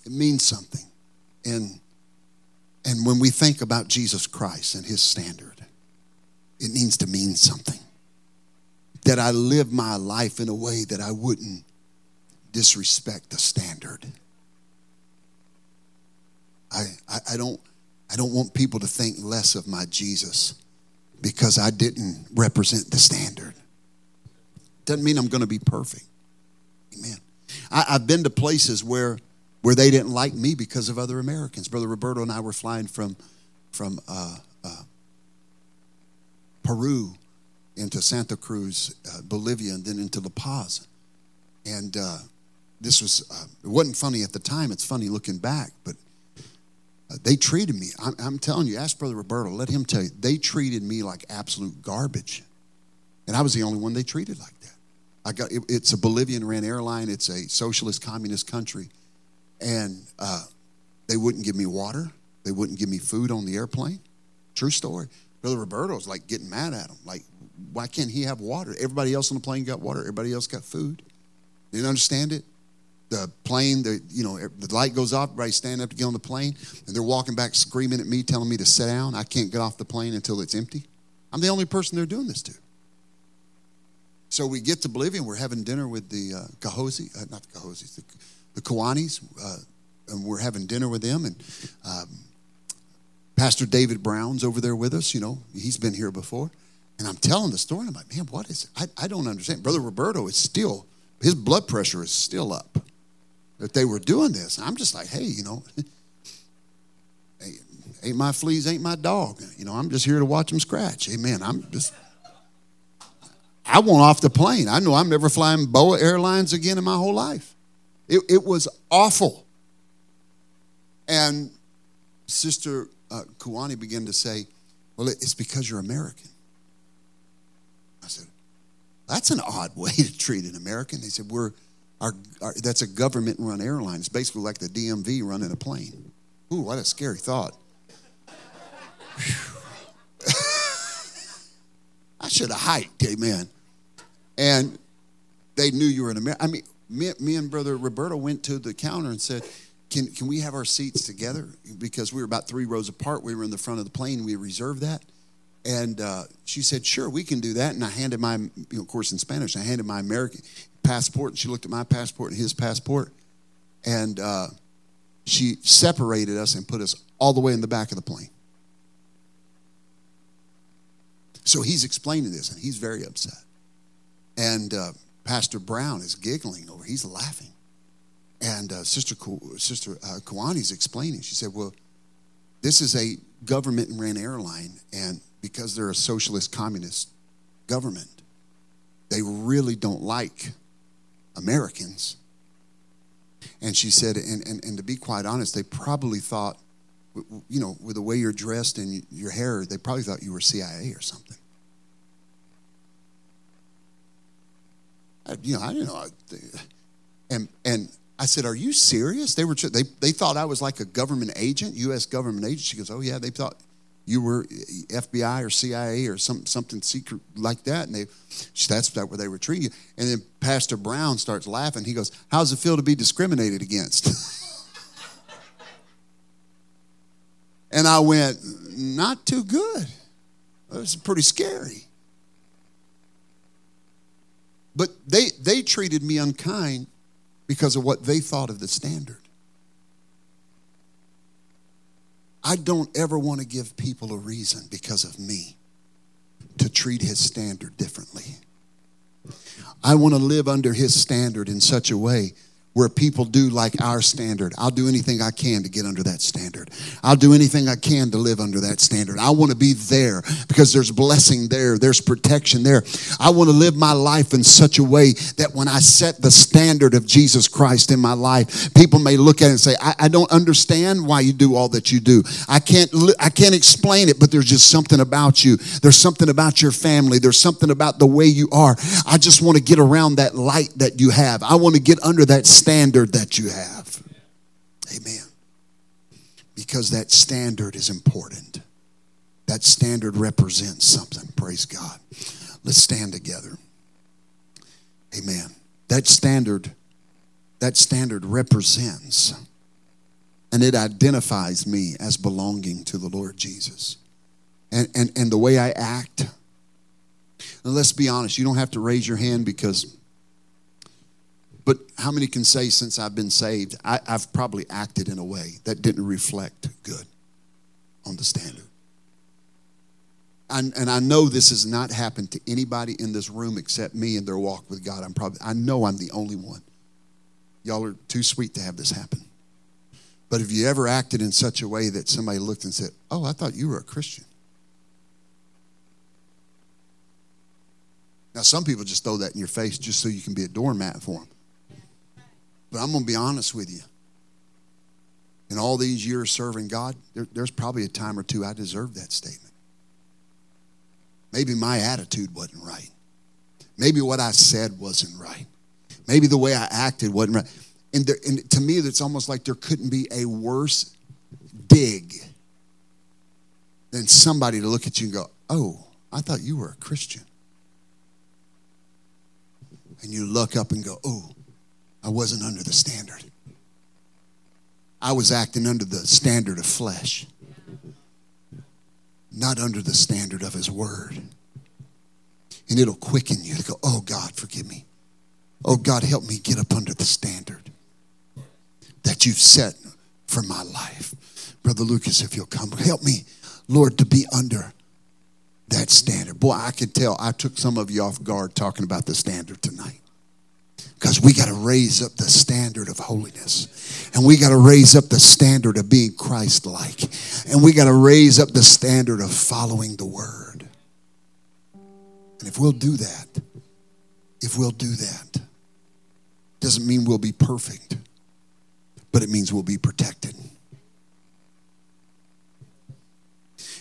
It means something. And, and when we think about Jesus Christ and his standard, it needs to mean something. That I live my life in a way that I wouldn't disrespect the standard. I, I, I, don't, I don't want people to think less of my Jesus because I didn't represent the standard. Doesn't mean I'm going to be perfect. Amen. I, I've been to places where, where they didn't like me because of other Americans. Brother Roberto and I were flying from, from uh, uh, Peru into Santa Cruz, uh, Bolivia, and then into La Paz. And uh, this was, uh, it wasn't funny at the time, it's funny looking back, but uh, they treated me, I'm, I'm, telling you, ask Brother Roberto, let him tell you, they treated me like absolute garbage. And I was the only one they treated like that. I got, it, it's a Bolivian ran airline, it's a socialist communist country. And uh, they wouldn't give me water, they wouldn't give me food on the airplane. True story. Brother Roberto's like getting mad at him. Like, why can't he have water? Everybody else on the plane got water, everybody else got food. Didn't understand it the plane, the you know, the light goes off, everybody stand up to get on the plane, and they're walking back screaming at me, telling me to sit down. I can't get off the plane until it's empty. I'm the only person they're doing this to. So we get to Bolivia, and we're having dinner with the uh, uh, not the Cahosis, the, the Kiwanis, uh, and we're having dinner with them. And um, Pastor David Brown's over there with us. You know, he's been here before. And I'm telling the story, and I'm like, man, what is it? I, I don't understand. Brother Roberto is still, his blood pressure is still up that they were doing this. I'm just like, hey, you know, [laughs] ain't my fleas, ain't my dog. You know, I'm just here to watch them scratch. Amen. I'm just, I want off the plane. I know I'm never flying Boa Airlines again in my whole life. It, it was awful. And Sister uh, Kuwani began to say, well, it's because you're American. I said, that's an odd [laughs] way to treat an American. They said, we're our, our, that's a government run airline. It's basically like the DMV running a plane. Ooh, what a scary thought. [laughs] I should have hiked, amen. And they knew you were an American. I mean, me, me, and Brother Roberto went to the counter and said, can, can we have our seats together? Because we were about three rows apart. We were in the front of the plane. We reserved that. And uh, she said, sure, we can do that. And I handed my, you know, of course, in Spanish, I handed my American, passport and she looked at my passport and his passport and uh, she separated us and put us all the way in the back of the plane. So he's explaining this and he's very upset. And uh, Pastor Brown is giggling over, he's laughing. And uh, Sister, Sister uh, Kawani's explaining. She said, Well, this is a government ran airline, and because they're a socialist communist government, they really don't like Americans. And she said, and, and, and to be quite honest, they probably thought, you know, with the way you're dressed and your hair, they probably thought you were CIA or something. I, you know, I didn't know. And, and I said, Are you serious? They were, they, they thought I was like a government agent, U.S. government agent. She goes, Oh, yeah, they thought you were eh, FBI or CIA or some, something secret like that. And they, that's that where they were treating you. And then Pastor Brown starts laughing. He goes, How does it feel to be discriminated against? [laughs] and I went, Not too good. It was pretty scary. But they, they treated me unkind because of what they thought of the standard. I don't ever want to give people a reason because of me to treat his standard differently. I want to live under his standard in such a way where people do like our standard. I'll do anything I can to get under that standard. I'll do anything I can to live under that standard. I want to be there because there's blessing there, there's protection there. I want to live my life in such a way that when I set the standard of Jesus Christ in my life, people may look at it and say, I, I don't understand why you do all that you do. I can't, I can't explain it, but there's just something about you. There's something about your family. There's something about the way you are. I just want to get around that light that you have. I want to get under that standard standard that you have. Amen. Because that standard is important. That standard represents something. Praise God. Let's stand together. Amen. That standard, that standard represents and it identifies me as belonging to the Lord Jesus. And, and, and the way I act, let's be honest, you don't have to raise your hand because but how many can say, since I've been saved, I, have probably acted in a way that didn't reflect good on the standard? And, and I know this has not happened to anybody in this room except me in their walk with God. I'm probably, I know I'm the only one. Y'all are too sweet to have this happen. But have you ever acted in such a way that somebody looked and said, Oh, I thought you were a Christian? Now, some people just throw that in your face just so you can be a doormat for them. But I'm going to be honest with you. In all these years serving God, there, there's probably a time or two I deserved that statement. Maybe my attitude wasn't right. Maybe what I said wasn't right. Maybe the way I acted wasn't right. And, there, and to me, it's almost like there couldn't be a worse dig than somebody to look at you and go, Oh, I thought you were a Christian. And you look up and go, Oh, I wasn't under the standard. I was acting under the standard of flesh, not under the standard of His Word. And it'll quicken you to go, Oh, God, forgive me. Oh, God, help me get up under the standard that you've set for my life. Brother Lucas, if you'll come, help me, Lord, to be under that standard. Boy, I can tell I took some of you off guard talking about the standard tonight. Because we got to raise up the standard of holiness. And we got to raise up the standard of being Christ like. And we got to raise up the standard of following the word. And if we'll do that, if we'll do that, doesn't mean we'll be perfect, but it means we'll be protected.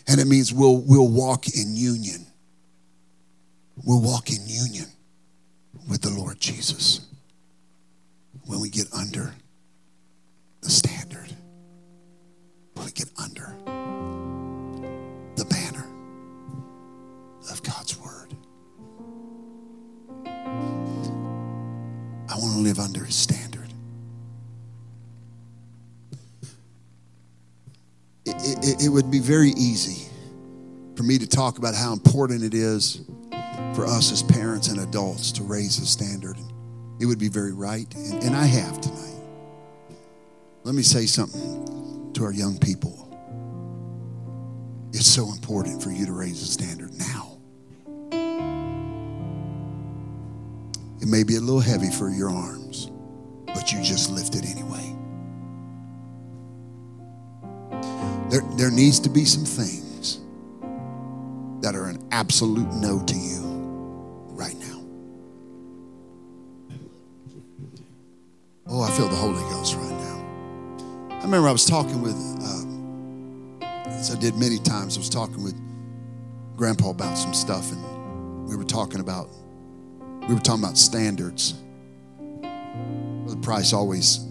And it means we'll, we'll walk in union. We'll walk in union with the Lord Jesus when we get under the standard, when we get under the banner of God's Word. I want to live under His standard. It, it, it would be very easy for me to talk about how important it is for us as parents and adults to raise the standard. It would be very right, and, and I have tonight. Let me say something to our young people. It's so important for you to raise the standard now. It may be a little heavy for your arms, but you just lift it anyway. There, there needs to be some things that are an absolute no to you Oh, I feel the Holy Ghost right now. I remember I was talking with, uh, as I did many times, I was talking with Grandpa about some stuff, and we were talking about we were talking about standards. The Price always,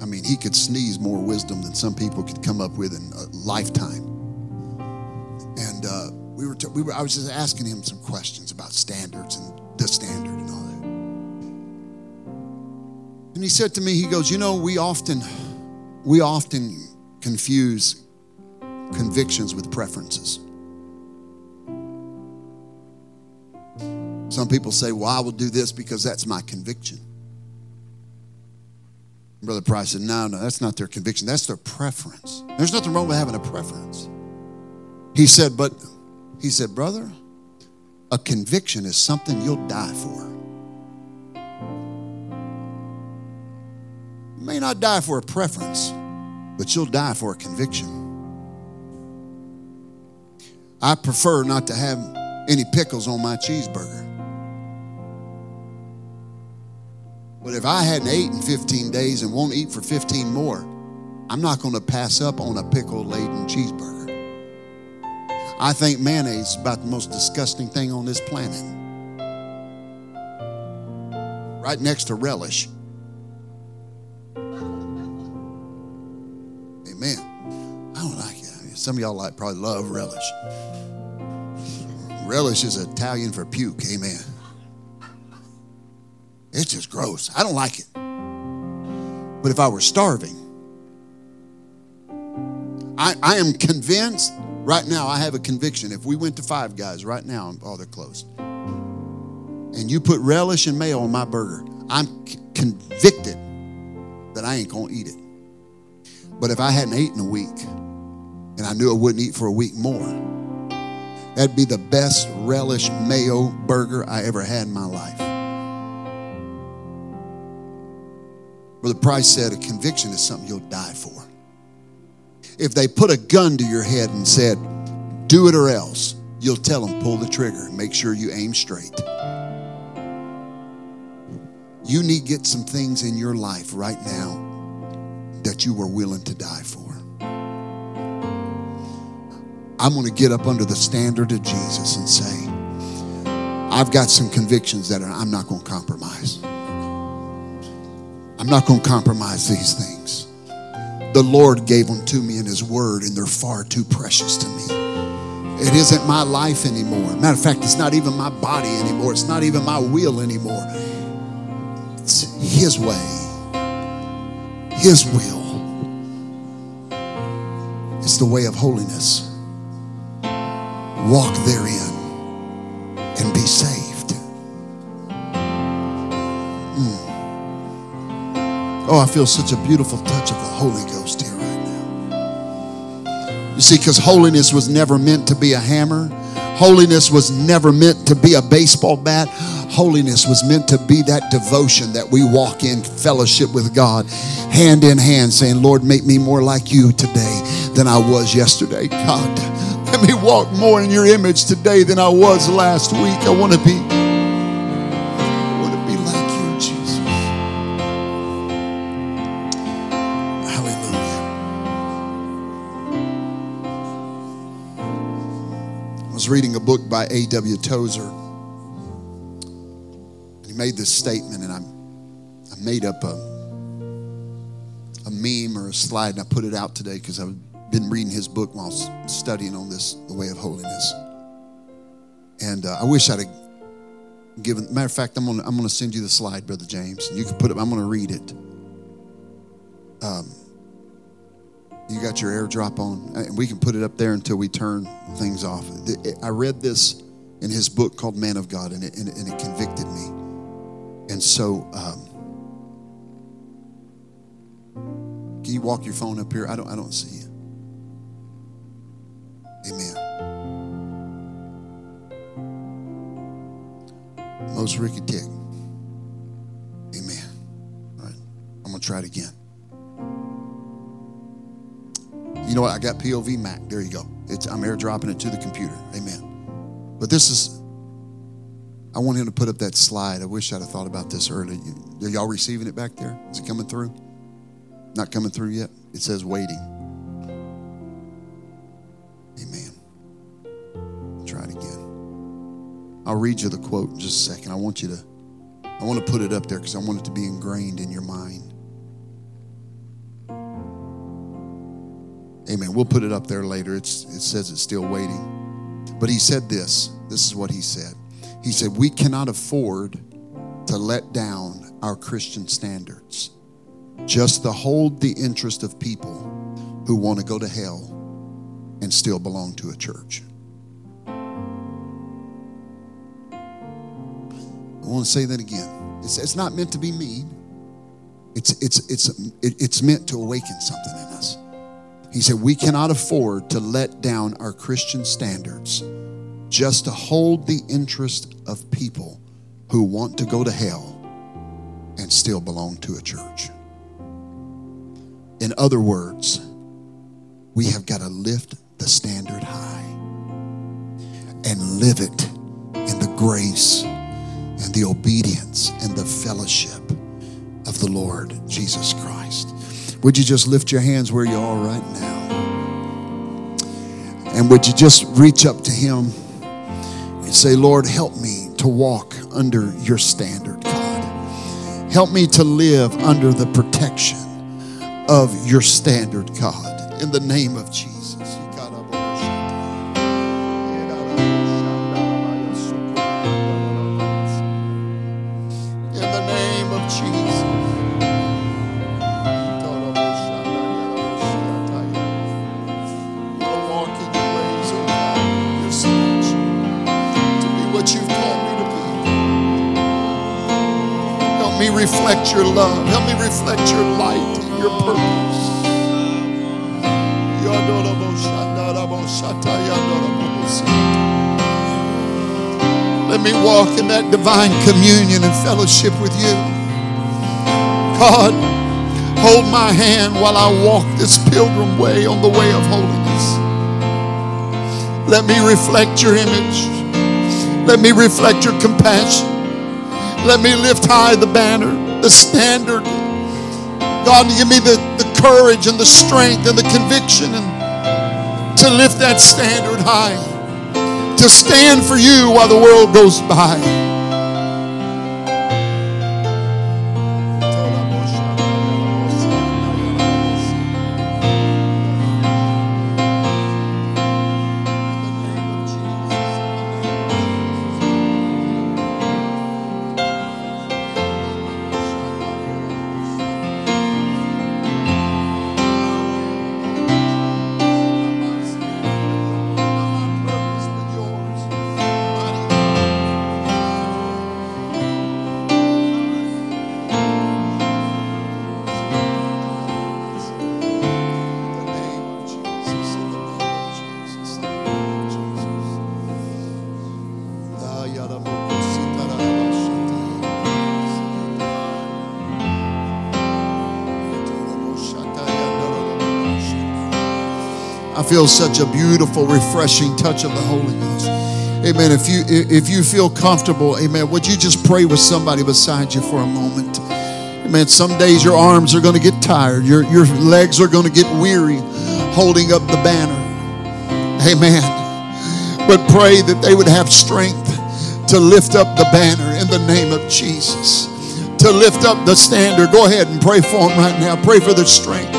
I mean, he could sneeze more wisdom than some people could come up with in a lifetime. And uh, we were, t- we were, I was just asking him some questions about standards and the standard And he said to me, he goes, you know, we often, we often confuse convictions with preferences. Some people say, well, I will do this because that's my conviction. Brother Price said, no, no, that's not their conviction. That's their preference. There's nothing wrong with having a preference. He said, but, he said, brother, a conviction is something you'll die for. May not die for a preference, but you'll die for a conviction. I prefer not to have any pickles on my cheeseburger. But if I hadn't ate in 15 days and won't eat for 15 more, I'm not going to pass up on a pickle laden cheeseburger. I think mayonnaise is about the most disgusting thing on this planet. Right next to relish. Amen. I don't like it. Some of y'all like probably love relish. Relish is Italian for puke. Amen. It's just gross. I don't like it. But if I were starving, I, I am convinced right now, I have a conviction. If we went to Five Guys right now, oh, they're closed, and you put relish and mayo on my burger, I'm c- convicted that I ain't going to eat it. But if I hadn't eaten a week and I knew I wouldn't eat for a week more, that'd be the best relish mayo burger I ever had in my life. Brother Price said a conviction is something you'll die for. If they put a gun to your head and said, do it or else, you'll tell them, pull the trigger and make sure you aim straight. You need to get some things in your life right now that you were willing to die for. I'm going to get up under the standard of Jesus and say, I've got some convictions that are, I'm not going to compromise. I'm not going to compromise these things. The Lord gave them to me in His Word, and they're far too precious to me. It isn't my life anymore. Matter of fact, it's not even my body anymore. It's not even my will anymore. It's His way, His will. The way of holiness. Walk therein and be saved. Mm. Oh, I feel such a beautiful touch of the Holy Ghost here right now. You see, because holiness was never meant to be a hammer, holiness was never meant to be a baseball bat. Holiness was meant to be that devotion that we walk in fellowship with God, hand in hand, saying, Lord, make me more like you today than I was yesterday. God, let me walk more in your image today than I was last week. I want to be I want to be like you, Jesus. Hallelujah. I was reading a book by A.W. Tozer. He made this statement, and I, I made up a, a meme or a slide, and I put it out today because I've been reading his book while studying on this, The Way of Holiness. And uh, I wish I'd have given, matter of fact, I'm gonna, I'm gonna send you the slide, Brother James. And you can put it, I'm gonna read it. Um, you got your airdrop on, and we can put it up there until we turn things off. I read this in his book called Man of God, and it, and it, and it convicted me. And so, um, can you walk your phone up here? I don't, I don't see you. Amen. Most Ricky Tick. Amen. All right. I'm going to try it again. You know what? I got POV Mac. There you go. It's, I'm airdropping it to the computer. Amen. But this is, I want him to put up that slide. I wish I'd have thought about this earlier. Are y'all receiving it back there? Is it coming through? Not coming through yet? It says waiting. I'll read you the quote in just a second. I want you to, I want to put it up there because I want it to be ingrained in your mind. Amen. We'll put it up there later. It's, it says it's still waiting. But he said this. This is what he said. He said, We cannot afford to let down our Christian standards just to hold the interest of people who want to go to hell and still belong to a church. I want to say that again. It's, it's not meant to be mean. It's, it's, it's, it's meant to awaken something in us. He said, We cannot afford to let down our Christian standards just to hold the interest of people who want to go to hell and still belong to a church. In other words, we have got to lift the standard high and live it in the grace and the obedience and the fellowship of the Lord Jesus Christ. Would you just lift your hands where you are right now? And would you just reach up to Him and say, Lord, help me to walk under your standard, God. Help me to live under the protection of your standard, God, in the name of Jesus. Love. Help me reflect your light and your purpose. Let me walk in that divine communion and fellowship with you. God, hold my hand while I walk this pilgrim way on the way of holiness. Let me reflect your image. Let me reflect your compassion. Let me lift high the banner, the standard. God, give me the, the courage and the strength and the conviction and to lift that standard high. To stand for you while the world goes by. I feel such a beautiful, refreshing touch of the Holy Ghost. Amen. If you if you feel comfortable, amen, would you just pray with somebody beside you for a moment? Amen. Some days your arms are going to get tired. Your your legs are going to get weary holding up the banner. Amen. But pray that they would have strength to lift up the banner in the name of Jesus. To lift up the standard. Go ahead and pray for them right now. Pray for their strength.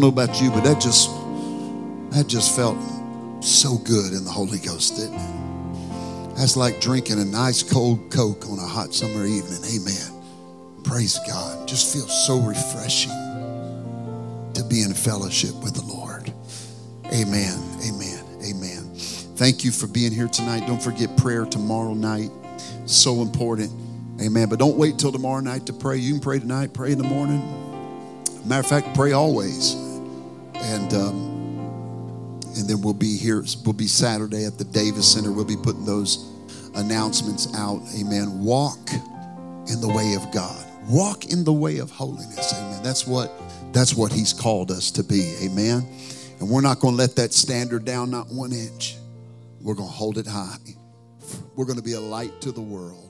Don't know about you, but that just that just felt so good in the Holy Ghost, didn't it? That's like drinking a nice cold Coke on a hot summer evening. Amen. Praise God. Just feels so refreshing to be in fellowship with the Lord. Amen. Amen. Amen. Thank you for being here tonight. Don't forget prayer tomorrow night. So important. Amen. But don't wait till tomorrow night to pray. You can pray tonight, pray in the morning. Matter of fact, pray always. And um, and then we'll be here. We'll be Saturday at the Davis Center. We'll be putting those announcements out. Amen. Walk in the way of God. Walk in the way of holiness. Amen. That's what that's what He's called us to be. Amen. And we're not going to let that standard down, not one inch. We're going to hold it high. We're going to be a light to the world.